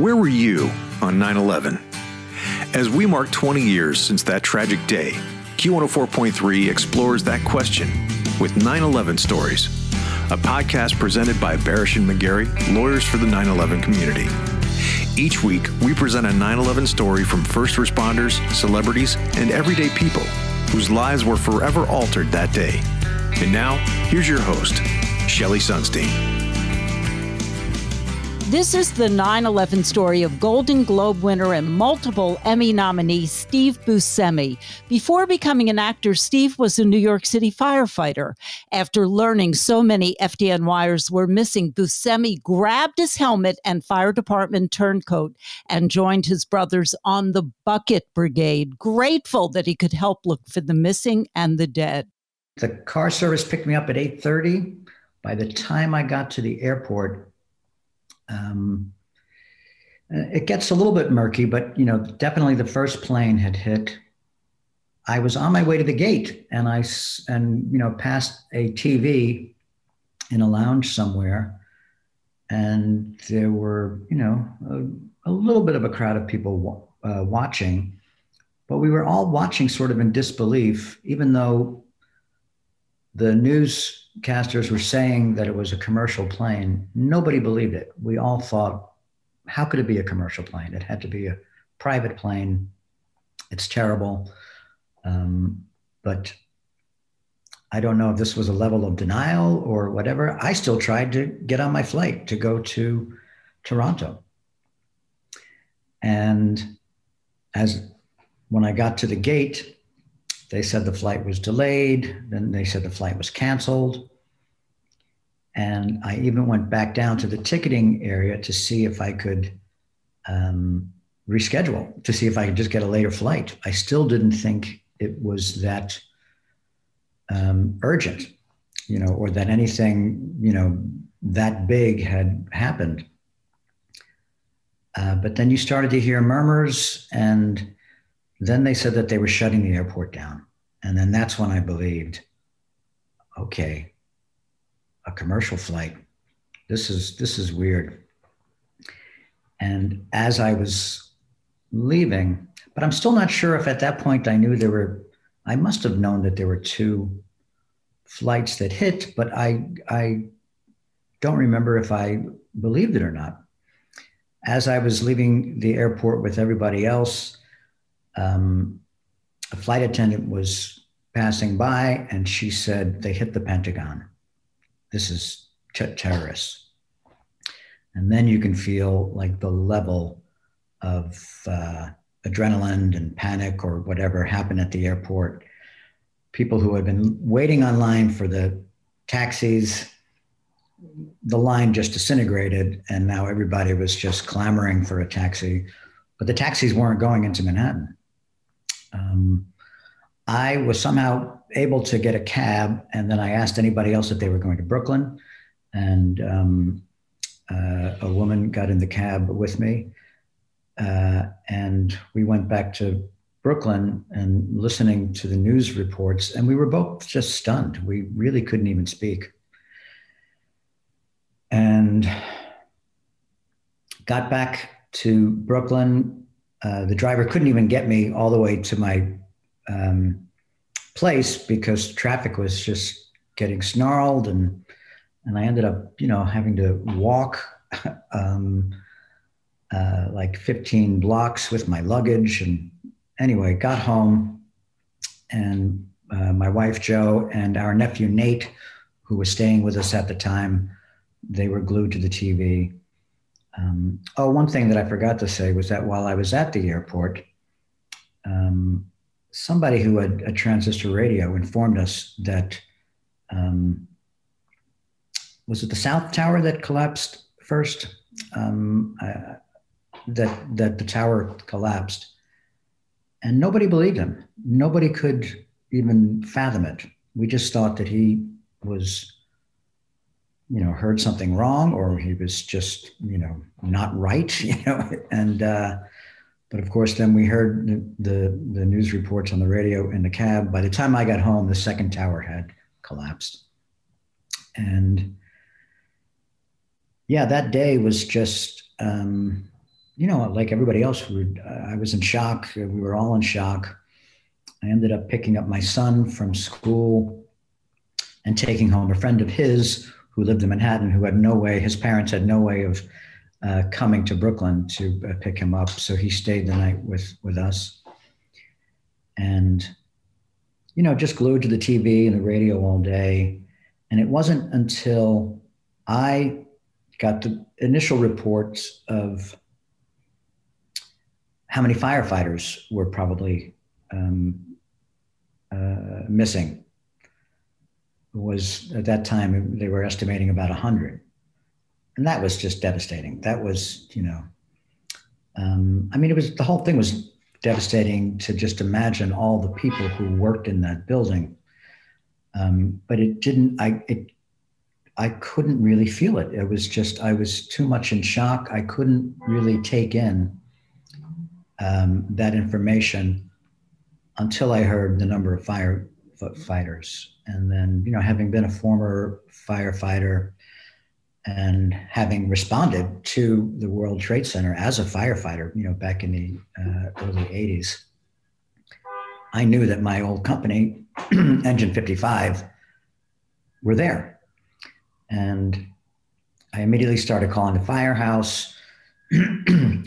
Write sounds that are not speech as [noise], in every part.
Where were you on 9 11? As we mark 20 years since that tragic day, Q104.3 explores that question with 9 11 Stories, a podcast presented by Barasch and McGarry, lawyers for the 9 11 community. Each week, we present a 9 11 story from first responders, celebrities, and everyday people whose lives were forever altered that day. And now, here's your host, Shelley Sunstein. This is the 9 11 story of Golden Globe winner and multiple Emmy nominee Steve Buscemi. Before becoming an actor, Steve was a New York City firefighter. After learning so many FDNYers were missing, Buscemi grabbed his helmet and fire department turnout coat and joined his brothers on the Bucket Brigade, grateful that he could help look for the missing and the dead. The car service picked me up at 8:30. By the time I got to the airport, um, it gets a little bit murky, but you know, definitely the first plane had hit. I was on my way to the gate, and I and you know passed a TV in a lounge somewhere, and there were you know a, a little bit of a crowd of people uh, watching, but we were all watching sort of in disbelief, even though the newscasters were saying that it was a commercial plane. Nobody believed it. We all thought, how could it be a commercial plane? It had to be a private plane. It's terrible. Um, but I don't know if this was a level of denial or whatever. I still tried to get on my flight to go to Toronto. And as when I got to the gate, they said the flight was delayed. Then they said the flight was canceled. And I even went back down to the ticketing area to see if I could um, reschedule, to see if I could just get a later flight. I still didn't think it was that um, urgent, you know, or that anything, you know, that big had happened. Uh, but then you started to hear murmurs and then they said that they were shutting the airport down. And then that's when I believed, okay, a commercial flight. This is this is weird. And as I was leaving, but I'm still not sure if at that point I knew there were I must have known that there were two flights that hit, but I I don't remember if I believed it or not. As I was leaving the airport with everybody else, um, a flight attendant was passing by and she said, They hit the Pentagon. This is t- terrorists. And then you can feel like the level of uh, adrenaline and panic or whatever happened at the airport. People who had been waiting online for the taxis, the line just disintegrated, and now everybody was just clamoring for a taxi. But the taxis weren't going into Manhattan. Um, I was somehow able to get a cab, and then I asked anybody else if they were going to Brooklyn, and um, uh, a woman got in the cab with me, uh, and we went back to Brooklyn and listening to the news reports, and we were both just stunned. We really couldn't even speak, and got back to Brooklyn uh, the driver couldn't even get me all the way to my um, place because traffic was just getting snarled and and I ended up you know having to walk [laughs] um, uh, like 15 blocks with my luggage. And anyway got home and uh, my wife Joe and our nephew Nate who was staying with us at the time they were glued to the TV um, oh, one thing that I forgot to say was that while I was at the airport, um, somebody who had a transistor radio informed us that um, was it the South Tower that collapsed first? um, uh, that that the tower collapsed, and nobody believed him. Nobody could even fathom it. We just thought that he was, you know, heard something wrong, or he was just, you know, not right, [laughs] you know. And uh, but of course, then we heard the, the the news reports on the radio in the cab. By the time I got home, the second tower had collapsed, and yeah, that day was just. Um, you know, like everybody else, we I was in shock. We were all in shock. I ended up picking up my son from school and taking home a friend of his who lived in Manhattan, who had no way, his parents had no way of uh, coming to Brooklyn to uh, pick him up. So he stayed the night with, with us. And, you know, just glued to the TV and the radio all day. And it wasn't until I got the initial reports of how many firefighters were probably um, uh, missing. Was at that time they were estimating about hundred, and that was just devastating. That was you know, um, I mean, it was the whole thing was devastating to just imagine all the people who worked in that building. Um, but it didn't. I it I couldn't really feel it. It was just I was too much in shock. I couldn't really take in um, that information until I heard the number of firefighters. And then, you know, having been a former firefighter and having responded to the World Trade Center as a firefighter, you know, back in the uh, early 80s, I knew that my old company, [clears throat] Engine 55, were there. And I immediately started calling the firehouse. [clears throat]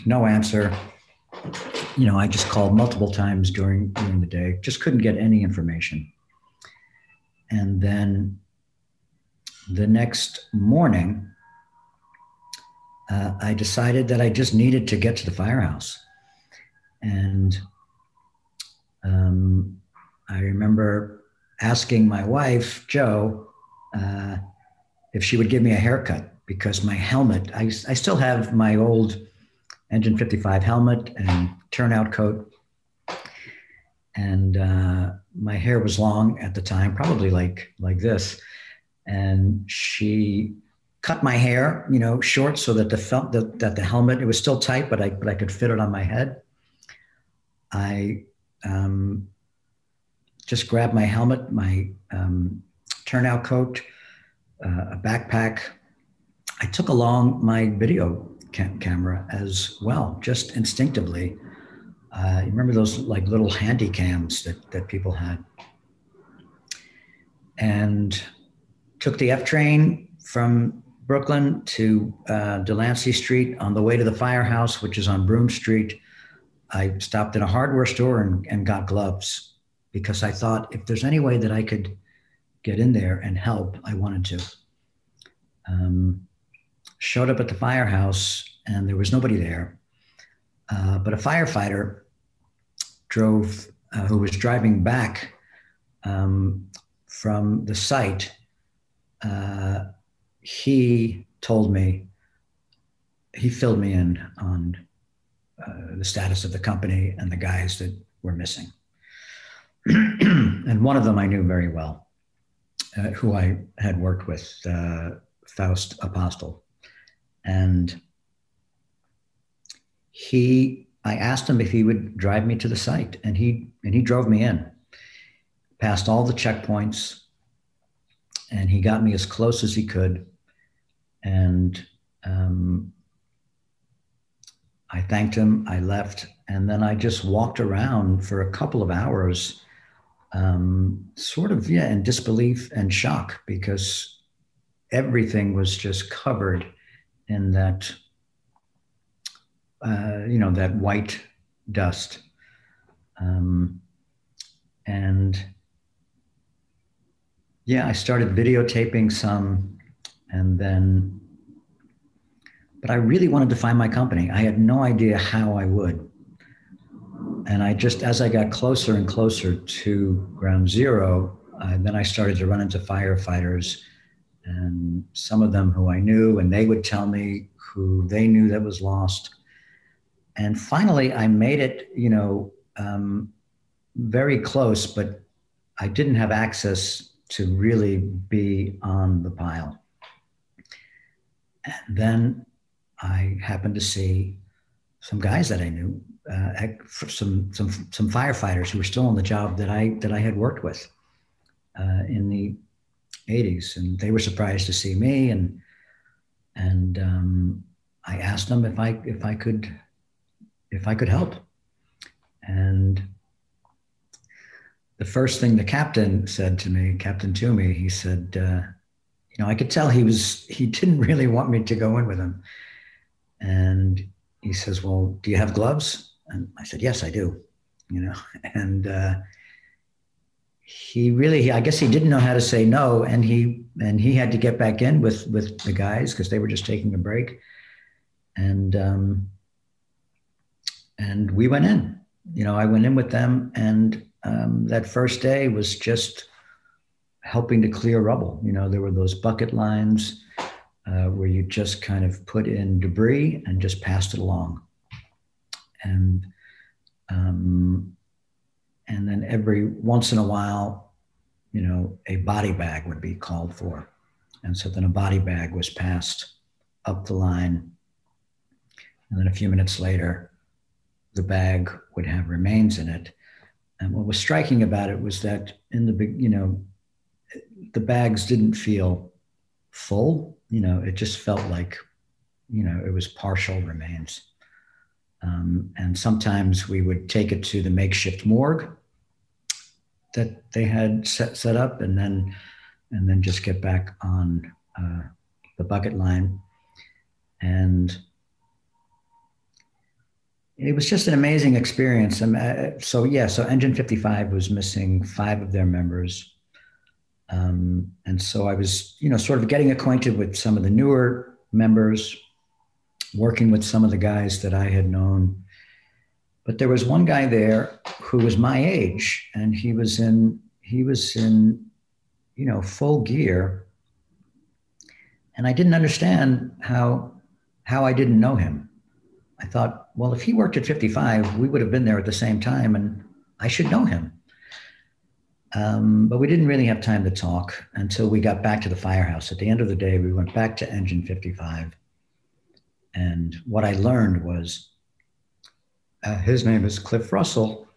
no answer you know, I just called multiple times during during the day, just couldn't get any information. And then the next morning, uh, I decided that I just needed to get to the firehouse. And um, I remember asking my wife, Joe, uh, if she would give me a haircut because my helmet, I, I still have my old Engine 55 helmet and turnout coat. And uh, my hair was long at the time, probably like like this. And she cut my hair, you know, short so that the felt that, that the helmet it was still tight, but I but I could fit it on my head. I um, just grabbed my helmet, my um, turnout coat, uh, a backpack. I took along my video cam- camera as well, just instinctively. Uh, you remember those like little handy cams that, that people had? And took the F train from Brooklyn to uh, Delancey Street on the way to the firehouse, which is on Broome Street. I stopped at a hardware store and, and got gloves because I thought if there's any way that I could get in there and help, I wanted to. Um, showed up at the firehouse and there was nobody there. Uh, but a firefighter drove, uh, who was driving back um, from the site, uh, he told me, he filled me in on uh, the status of the company and the guys that were missing. [clears throat] and one of them I knew very well, uh, who I had worked with, uh, Faust Apostle. and he I asked him if he would drive me to the site, and he and he drove me in, past all the checkpoints, and he got me as close as he could, and um, I thanked him. I left, and then I just walked around for a couple of hours, um, sort of yeah, in disbelief and shock because everything was just covered in that uh, you know that white dust. Um, and yeah i started videotaping some and then but i really wanted to find my company. I had no idea how i would. And i just as i got closer and closer to ground zero uh, then i started to run into firefighters and some of them who I knew, and they would tell me who they knew that was lost. And finally, I made it, you know, um, very close, but I didn't have access to really be on the pile. And then I happened to see some guys that I knew, uh, some some some firefighters who were still on the job that I that I had worked with uh, in the 80s, and they were surprised to see me, and and um, I asked them if I if I could if I could help, and the first thing the captain said to me, Captain Toomey, he said, uh, you know, I could tell he was he didn't really want me to go in with him, and he says, "Well, do you have gloves?" And I said, "Yes, I do." You know, [laughs] and uh, he really, I guess he didn't know how to say no, and he and he had to get back in with with the guys because they were just taking a break, and um, and we went in. You know, I went in with them, and um, that first day was just helping to clear rubble. You know, there were those bucket lines uh, where you just kind of put in debris and just passed it along, and um, and then every once in a while, you know, a body bag would be called for. And so then a body bag was passed up the line. And then a few minutes later, the bag would have remains in it. And what was striking about it was that in the big, you know, the bags didn't feel full. You know, it just felt like, you know, it was partial remains. Um, and sometimes we would take it to the makeshift morgue that they had set, set up and then and then just get back on uh, the bucket line. And it was just an amazing experience. Uh, so yeah, so Engine 55 was missing five of their members. Um, and so I was, you know, sort of getting acquainted with some of the newer members, working with some of the guys that I had known. But there was one guy there who was my age, and he was in he was in you know full gear, and I didn't understand how how I didn't know him. I thought, well, if he worked at 55, we would have been there at the same time, and I should know him. Um, but we didn't really have time to talk until we got back to the firehouse. At the end of the day, we went back to engine 55. And what I learned was uh, his name is Cliff Russell,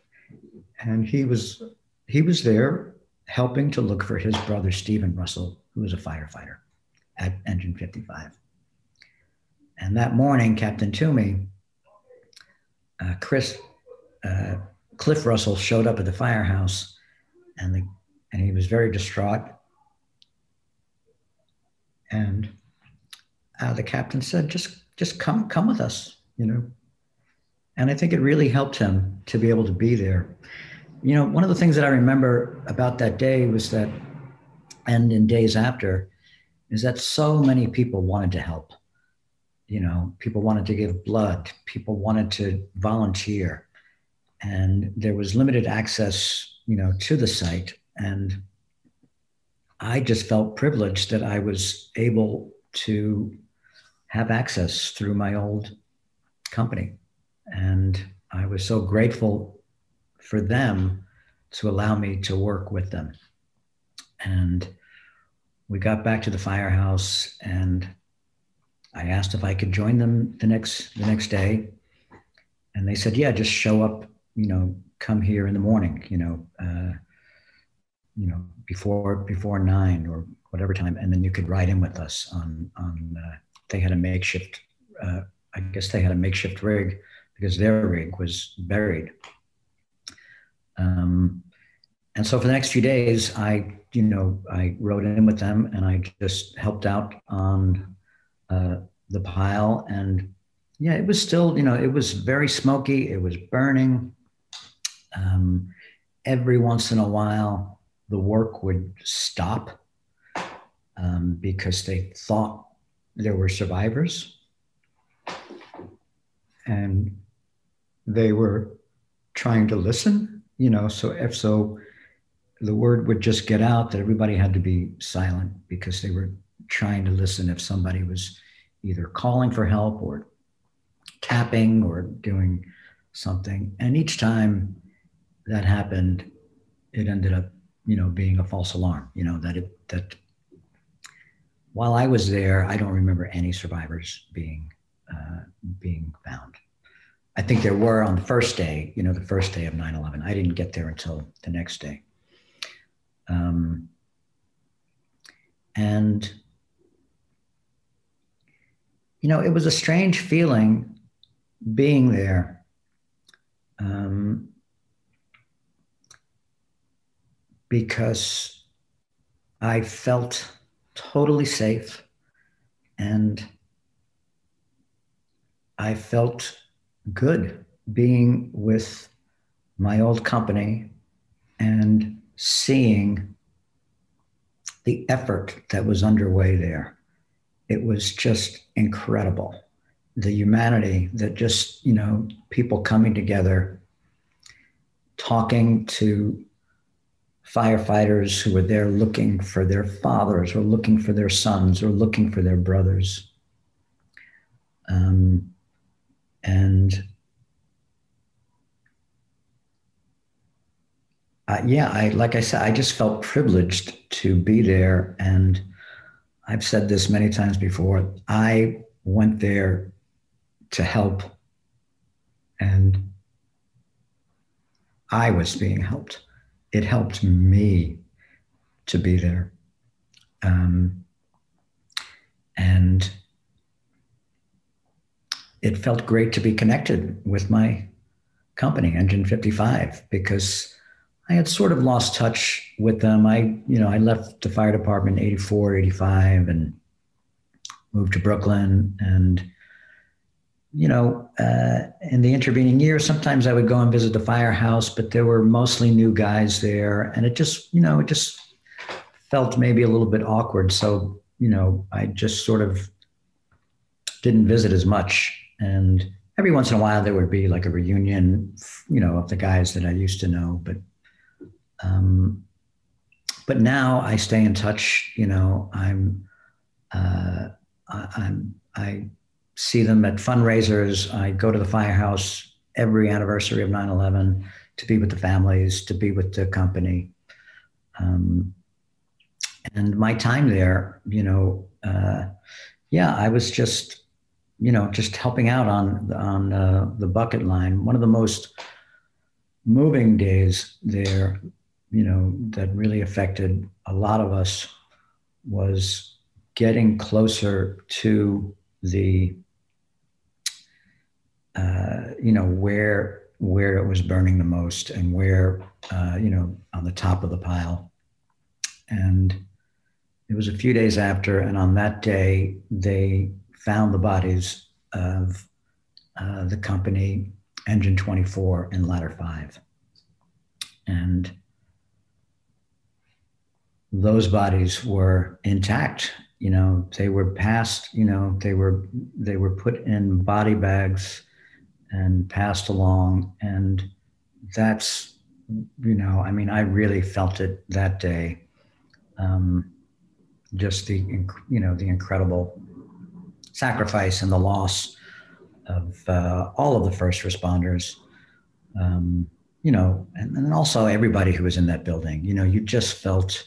and he was he was there helping to look for his brother Stephen Russell, who was a firefighter at Engine 55. And that morning, Captain Toomey, uh, Chris, uh, Cliff Russell showed up at the firehouse, and the and he was very distraught. And uh, the captain said, "Just just come come with us, you know." And I think it really helped him to be able to be there. You know, one of the things that I remember about that day was that, and in days after, is that so many people wanted to help. You know, people wanted to give blood, people wanted to volunteer, and there was limited access, you know, to the site. And I just felt privileged that I was able to have access through my old company. And I was so grateful for them to allow me to work with them. And we got back to the firehouse and I asked if I could join them the next the next day. And they said, yeah, just show up, you know, come here in the morning, you know, uh, you know, before before nine or whatever time, and then you could ride in with us on on. Uh, they had a makeshift, uh, I guess they had a makeshift rig because their rig was buried. Um, and so for the next few days, I, you know, I rode in with them and I just helped out on uh, the pile. And yeah, it was still, you know, it was very smoky. It was burning. Um, every once in a while, the work would stop um, because they thought there were survivors. And they were trying to listen, you know, so if so, the word would just get out that everybody had to be silent because they were trying to listen if somebody was either calling for help or tapping or doing something. And each time that happened, it ended up, you know, being a false alarm, you know, that it, that while I was there, I don't remember any survivors being, uh, being found. I think there were on the first day, you know, the first day of 9 11. I didn't get there until the next day. Um, and, you know, it was a strange feeling being there. Um, because I felt totally safe and I felt good being with my old company and seeing the effort that was underway there. It was just incredible. The humanity that just, you know, people coming together, talking to firefighters who were there looking for their fathers or looking for their sons or looking for their brothers. Um, and uh, yeah, I like I said, I just felt privileged to be there, and I've said this many times before. I went there to help, and I was being helped. It helped me to be there, um, and it felt great to be connected with my company, Engine 55, because I had sort of lost touch with them. I, you know, I left the fire department in 84, 85 and moved to Brooklyn. And, you know, uh, in the intervening years, sometimes I would go and visit the firehouse, but there were mostly new guys there. And it just, you know, it just felt maybe a little bit awkward. So, you know, I just sort of didn't visit as much and every once in a while there would be like a reunion, you know, of the guys that I used to know. But um, but now I stay in touch. You know, I'm uh, I, I'm I see them at fundraisers. I go to the firehouse every anniversary of 9/11 to be with the families, to be with the company. Um, and my time there, you know, uh, yeah, I was just you know, just helping out on on uh, the bucket line. One of the most moving days there, you know, that really affected a lot of us was getting closer to the, uh, you know, where where it was burning the most and where, uh, you know, on the top of the pile. And it was a few days after, and on that day, they found the bodies of uh, the company Engine 24 and Ladder 5. And those bodies were intact. You know, they were passed, you know, they were they were put in body bags and passed along. And that's, you know, I mean, I really felt it that day. Um, just the, you know, the incredible sacrifice and the loss of uh, all of the first responders. Um, you know, and, and also everybody who was in that building. You know, you just felt.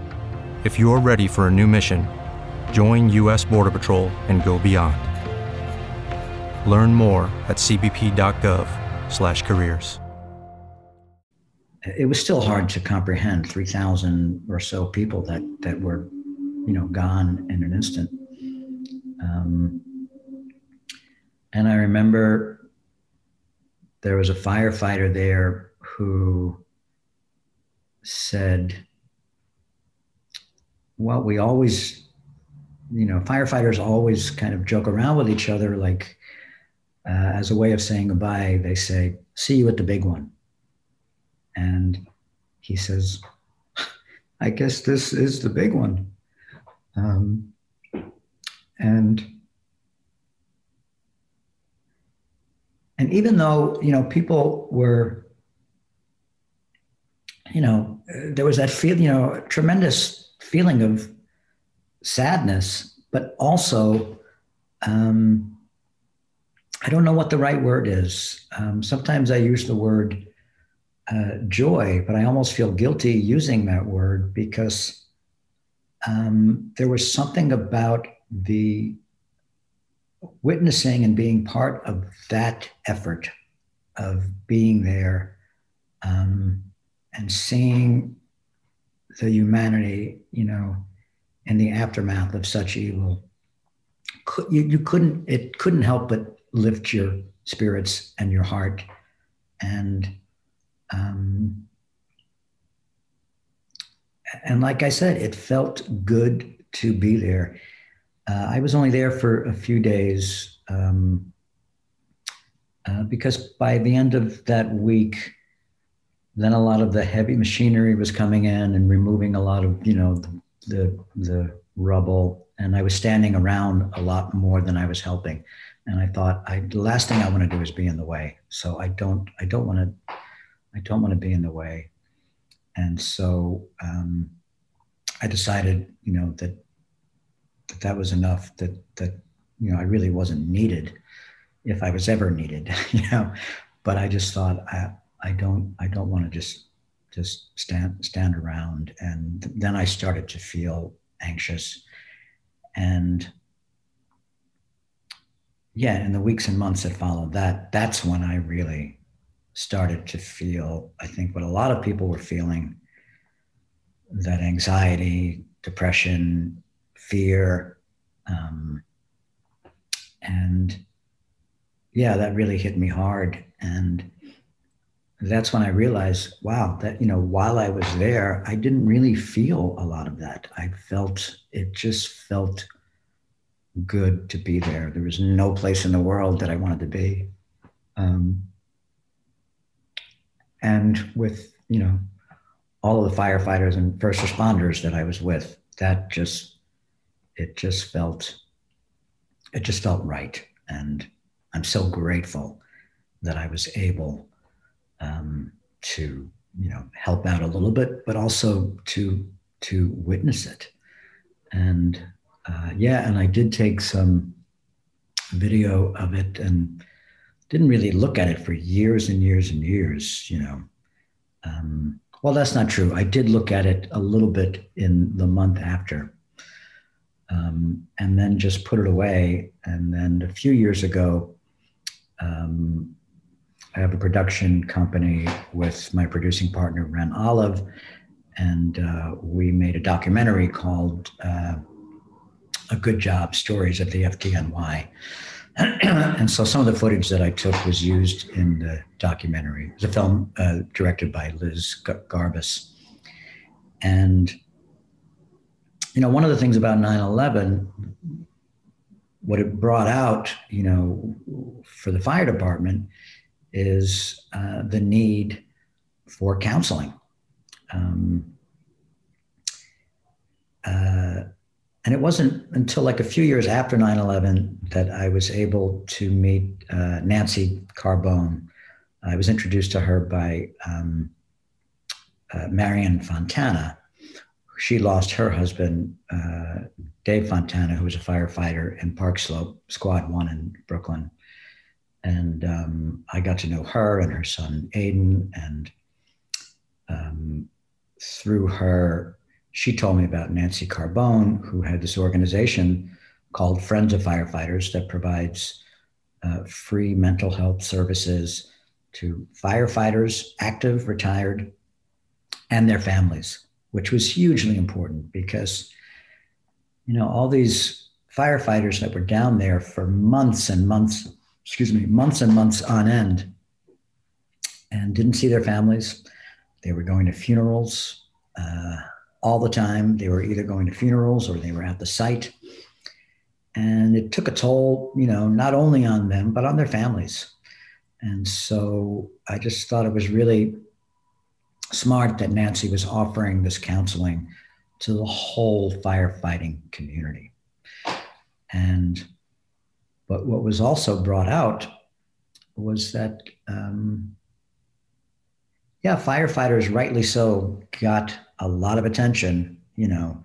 If you're ready for a new mission, join U.S. Border Patrol and go beyond. Learn more at cbp.gov/careers. it was still hard to comprehend 3,000 or so people that, that were, you know, gone in an instant. Um, and I remember there was a firefighter there who said, well, we always, you know, firefighters always kind of joke around with each other, like uh, as a way of saying goodbye. They say, see you at the big one. And he says, I guess this is the big one. Um, and and even though you know people were you know there was that feel you know tremendous feeling of sadness but also um, i don't know what the right word is. Um, sometimes i use the word uh, joy, but I almost feel guilty using that word because um, there was something about the witnessing and being part of that effort of being there um, and seeing the humanity, you know, in the aftermath of such evil. You, you couldn't, it couldn't help but lift your spirits and your heart. And um, and like I said, it felt good to be there. Uh, I was only there for a few days um, uh, because by the end of that week, then a lot of the heavy machinery was coming in and removing a lot of you know the the, the rubble, and I was standing around a lot more than I was helping. And I thought, I, the last thing I want to do is be in the way. So I don't I don't want to I don't want to be in the way. And so um, I decided, you know, that, that that was enough. That that you know I really wasn't needed, if I was ever needed, [laughs] you know. But I just thought I I don't I don't want to just just stand stand around. And then I started to feel anxious, and yeah, in the weeks and months that followed that, that's when I really started to feel, I think, what a lot of people were feeling that anxiety, depression, fear. Um, and yeah, that really hit me hard. And that's when I realized, wow, that, you know, while I was there, I didn't really feel a lot of that. I felt, it just felt good to be there. There was no place in the world that I wanted to be. Um, and with you know all of the firefighters and first responders that I was with, that just it just felt it just felt right, and I'm so grateful that I was able um, to you know help out a little bit, but also to to witness it, and uh, yeah, and I did take some video of it and didn't really look at it for years and years and years, you know. Um, well, that's not true. I did look at it a little bit in the month after, um, and then just put it away. And then a few years ago, um, I have a production company with my producing partner, Wren Olive, and uh, we made a documentary called uh, A Good Job Stories of the FDNY. [clears throat] and so some of the footage that I took was used in the documentary. A film uh, directed by Liz Garbus. And, you know, one of the things about 9 11, what it brought out, you know, for the fire department is uh, the need for counseling. Um, uh, and it wasn't until like a few years after 9-11 that i was able to meet uh, nancy carbone. I was introduced to her by um, uh, marian fontana. She lost her husband uh, dave fontana who was a firefighter in park slope squad one in brooklyn and um, i got to know her and her son aidan and um, through her she told me about Nancy Carbone, who had this organization called Friends of Firefighters that provides uh, free mental health services to firefighters, active, retired, and their families, which was hugely important because, you know, all these firefighters that were down there for months and months, excuse me, months and months on end and didn't see their families. They were going to funerals uh, all the time. They were either going to funerals or they were at the site. And it took a toll, you know, not only on them, but on their families. And so I just thought it was really smart that Nancy was offering this counseling to the whole firefighting community. And but what was also brought out was that, um, yeah, firefighters, rightly so, got a lot of attention, you know,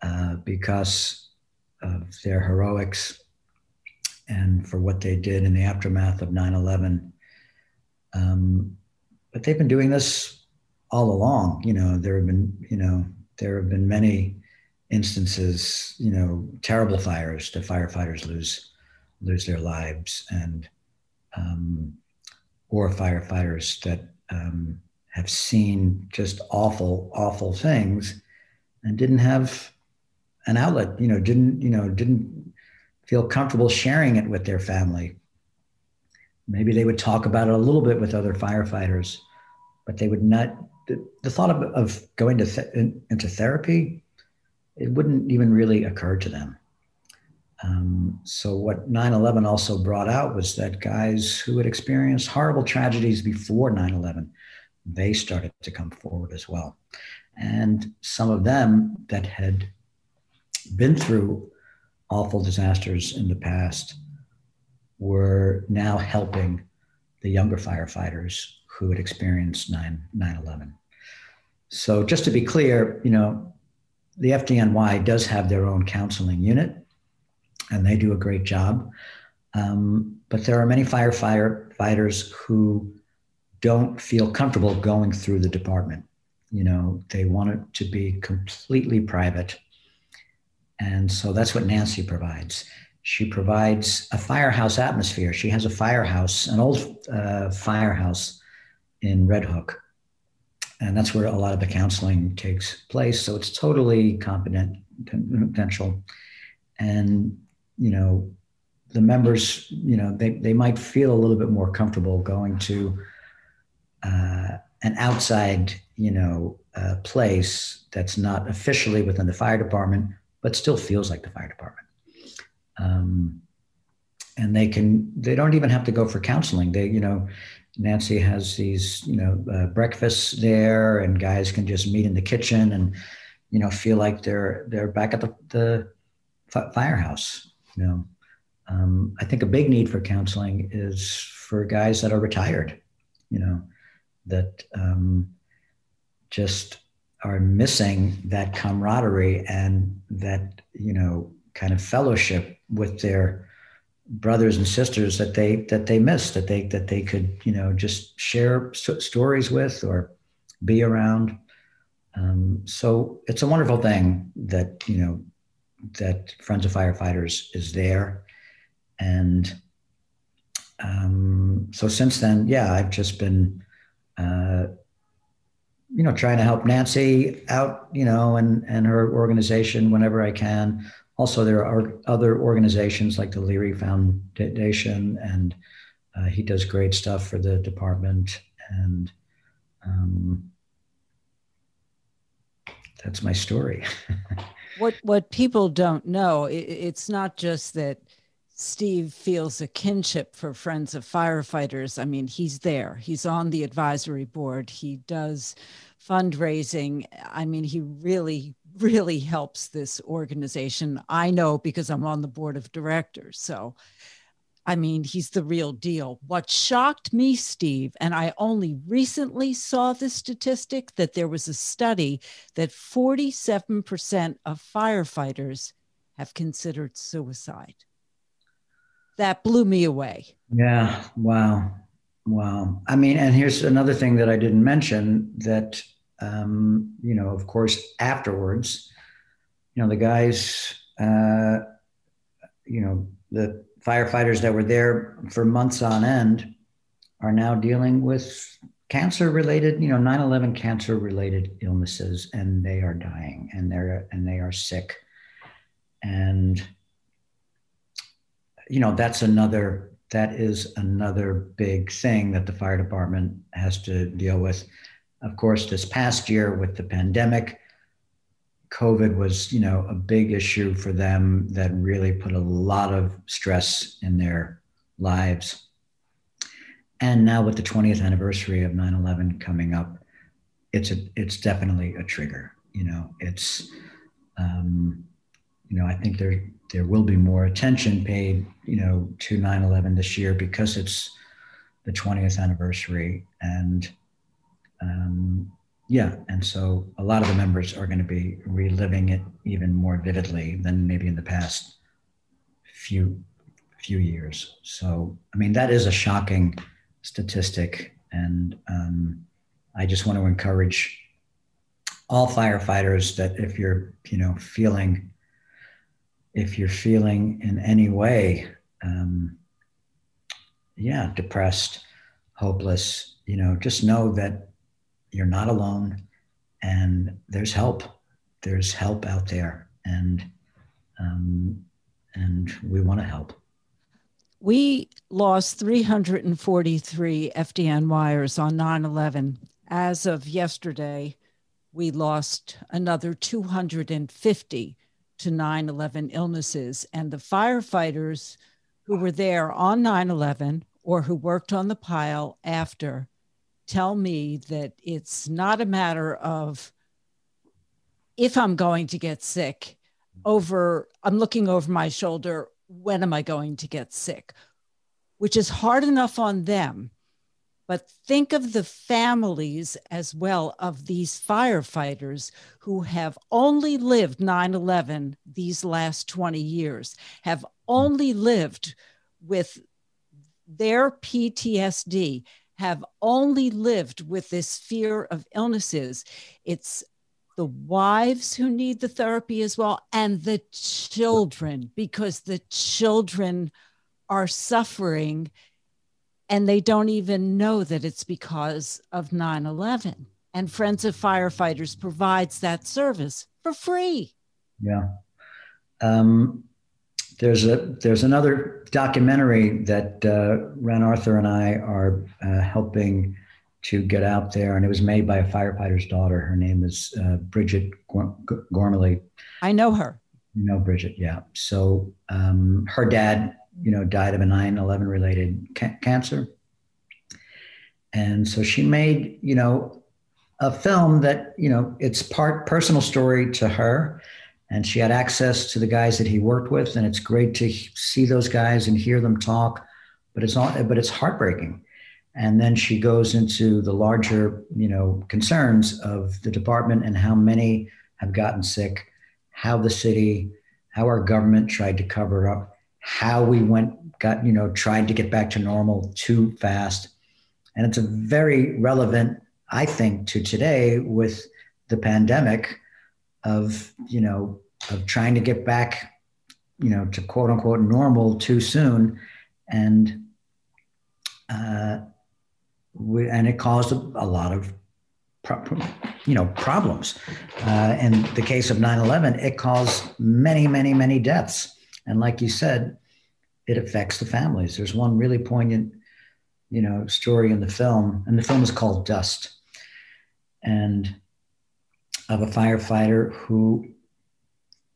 uh, because of their heroics and for what they did in the aftermath of 9 11. Um, but they've been doing this all along. You know, there have been, you know, there have been many instances, you know, terrible fires that firefighters lose lose their lives, and um, or firefighters that um, have seen just awful, awful things, and didn't have an outlet. You know, didn't you know didn't feel comfortable sharing it with their family. Maybe they would talk about it a little bit with other firefighters, but they would not. The, the thought of, of going to th- into therapy it wouldn't even really occur to them. Um, so what 9-11 also brought out was that guys who had experienced horrible tragedies before 9-11 they started to come forward as well. And some of them that had been through awful disasters in the past were now helping the younger firefighters who had experienced 9 11 so just to be clear you know the FDNY does have their own counseling unit, and they do a great job. Um, but there are many firefighters who don't feel comfortable going through the department. You know, they want it to be completely private. And so that's what Nancy provides. She provides a firehouse atmosphere. She has a firehouse, an old uh, firehouse in Red Hook and that's where a lot of the counseling takes place. So it's totally competent, confidential, and you know, the members, you know, they they might feel a little bit more comfortable going to uh, an outside, you know, uh, place that's not officially within the fire department, but still feels like the fire department. Um, and they can they don't even have to go for counseling. They, you know, Nancy has these, you know, uh, breakfasts there, and guys can just meet in the kitchen and, you know, feel like they're they're back at the, the firehouse. You know, um, I think a big need for counseling is for guys that are retired. You know, that um, just are missing that camaraderie and that you know kind of fellowship with their brothers and sisters that they that they miss that they that they could you know just share st- stories with or be around um, so it's a wonderful thing that you know that friends of firefighters is there and um, so since then yeah i've just been uh, you know trying to help nancy out you know and and her organization whenever i can also, there are other organizations like the Leary Foundation, and uh, he does great stuff for the department. And um, that's my story. [laughs] what what people don't know, it, it's not just that Steve feels a kinship for Friends of Firefighters. I mean, he's there. He's on the advisory board. He does fundraising. I mean, he really really helps this organization. I know because I'm on the board of directors. So, I mean, he's the real deal. What shocked me, Steve, and I only recently saw the statistic that there was a study that 47% of firefighters have considered suicide. That blew me away. Yeah. Wow. Wow. I mean, and here's another thing that I didn't mention that um, you know, of course, afterwards, you know, the guys, uh, you know, the firefighters that were there for months on end are now dealing with cancer related, you know, 9/11 cancer related illnesses, and they are dying, and they're and they are sick, and you know that's another that is another big thing that the fire department has to deal with. Of course, this past year with the pandemic, COVID was, you know, a big issue for them that really put a lot of stress in their lives. And now with the 20th anniversary of 9/11 coming up, it's a it's definitely a trigger. You know, it's um, you know, I think there there will be more attention paid, you know, to 9/11 this year because it's the 20th anniversary, and um, yeah, and so a lot of the members are going to be reliving it even more vividly than maybe in the past few few years. So, I mean, that is a shocking statistic, and um, I just want to encourage all firefighters that if you're, you know, feeling if you're feeling in any way, um, yeah, depressed, hopeless, you know, just know that you're not alone and there's help. There's help out there, and um, and we want to help. We lost 343 FDNYers on 9 11. As of yesterday, we lost another 250 to 9 11 illnesses. And the firefighters who were there on 9 11 or who worked on the pile after tell me that it's not a matter of if I'm going to get sick over, I'm looking over my shoulder, when am I going to get sick? Which is hard enough on them but think of the families as well of these firefighters who have only lived 9 11 these last 20 years, have only lived with their PTSD, have only lived with this fear of illnesses. It's the wives who need the therapy as well, and the children, because the children are suffering and they don't even know that it's because of 9 11. And Friends of Firefighters provides that service for free. Yeah. Um, there's a there's another documentary that uh, Wren Arthur and I are uh, helping to get out there, and it was made by a firefighter's daughter. Her name is uh, Bridget Gormley. I know her. You know Bridget, yeah. So um, her dad you know, died of a 9/11 related ca- cancer. And so she made, you know, a film that, you know, it's part personal story to her. And she had access to the guys that he worked with. And it's great to see those guys and hear them talk, but it's all, but it's heartbreaking. And then she goes into the larger, you know, concerns of the department and how many have gotten sick, how the city, how our government tried to cover up how we went got you know tried to get back to normal too fast and it's a very relevant i think to today with the pandemic of you know of trying to get back you know to quote unquote normal too soon. And uh, we, and it caused a, a lot of pro- you know problems. Uh, in the case of 9-11 it caused many many many deaths. And like you said, it affects the families. There's one really poignant, you know, story in the film, and the film is called Dust, and of a firefighter who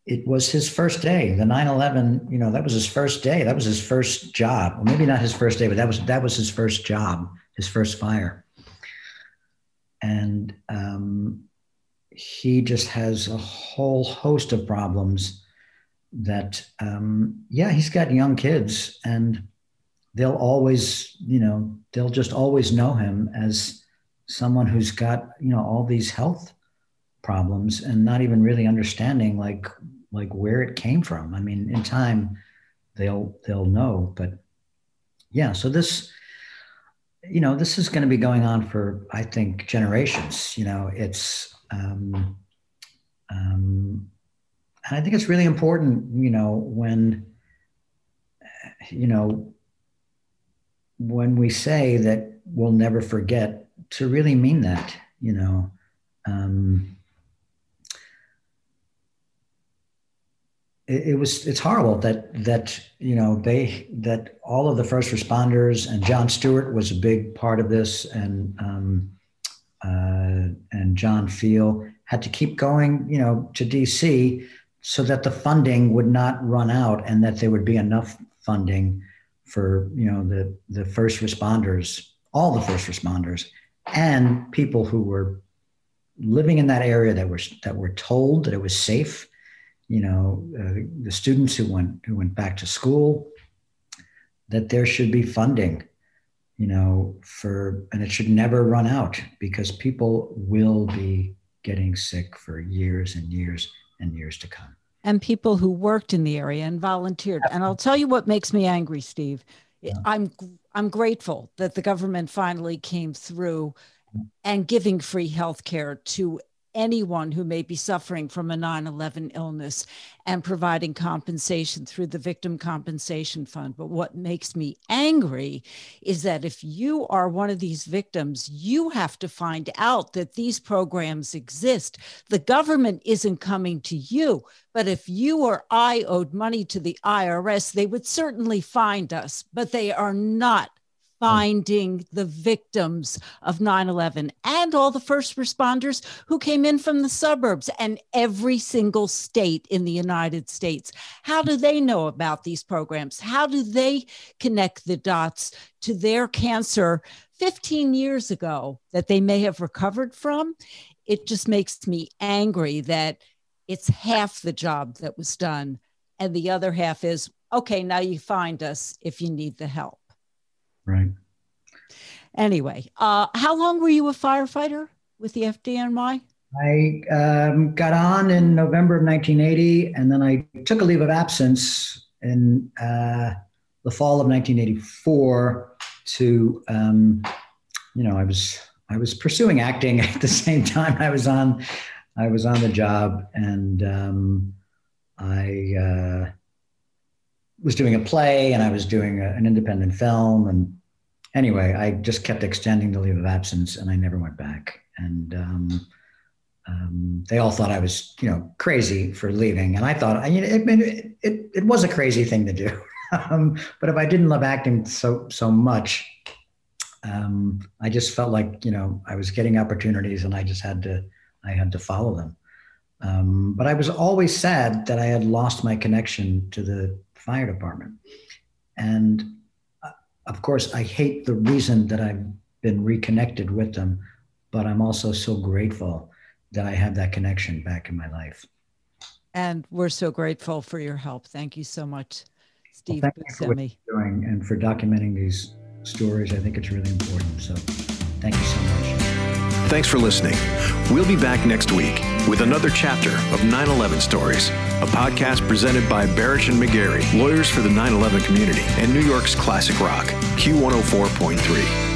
it was his first day. The 9/11, you know, that was his first day. That was his first job. Well, maybe not his first day, but that was that was his first job, his first fire. And um, he just has a whole host of problems that um, yeah he's got young kids and they'll always you know they'll just always know him as someone who's got you know all these health problems and not even really understanding like like where it came from i mean in time they'll they'll know but yeah so this you know this is going to be going on for i think generations you know it's um, um, and I think it's really important, you know, when, you know, when we say that we'll never forget to really mean that, you know. Um, it, it, was it's horrible that that you know they that all of the first responders and Jon Stewart was a big part of this and um, uh, and John Feal had to keep going you know to DC so that the funding would not run out and that there would be enough funding for you know the the first responders all the first responders and people who were living in that area that were that were told that it was safe you know, uh, the students who went who went back to school, that there should be funding, you know, for and it should never run out because people will be getting sick for years and years and years to come. And people who worked in the area and volunteered. And I'll tell you what makes me angry, Steve. Yeah. I'm I'm grateful that the government finally came through and giving free health care to anyone who may be suffering from a 9 11 illness and providing compensation through the Victim Compensation Fund. But what makes me angry is that if you are one of these victims, you have to find out that these programs exist. The government isn't coming to you. But if you or I owed money to the IRS, they would certainly find us, but they are not Hmm. finding the victims of 9 11 and all the first responders who came in from the suburbs and every single state in the United States. How do they know about these programs? How do they connect the dots to their cancer 15 years ago that they may have recovered from? It just makes me angry that it's half the job that was done. And the other half is okay, now you find us if you need the help. Right. Anyway, uh, how long were you a firefighter with the FDNY? I um, got on in November of 1980, and then I took a leave of absence in uh, the fall of 1984 to, um, you know, I was I was pursuing acting [laughs] at the same time I was on I was on the job, and um, I uh, was doing a play, and I was doing a, an independent film, and anyway, I just kept extending the leave of absence and I never went back. And um, um, they all thought I was, you know, crazy for leaving. And I thought, I mean, it, it, it, was a crazy thing to do. [laughs] um, but if I didn't love acting so, so much, um, I just felt like, you know, I was getting opportunities and I just had to, I had to follow them. Um, but I was always sad that I had lost my connection to the fire department. And of course, I hate the reason that I've been reconnected with them, but I'm also so grateful that I have that connection back in my life. And we're so grateful for your help. Thank you so much, Steve well, thank you for doing and for documenting these stories. I think it's really important. So thank you so much. Thanks for listening. We'll be back next week with another chapter of 9 11 Stories, a podcast presented by Barasch and McGarry, lawyers for the 9 11 community, and New York's classic rock, Q104.3.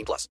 18 plus.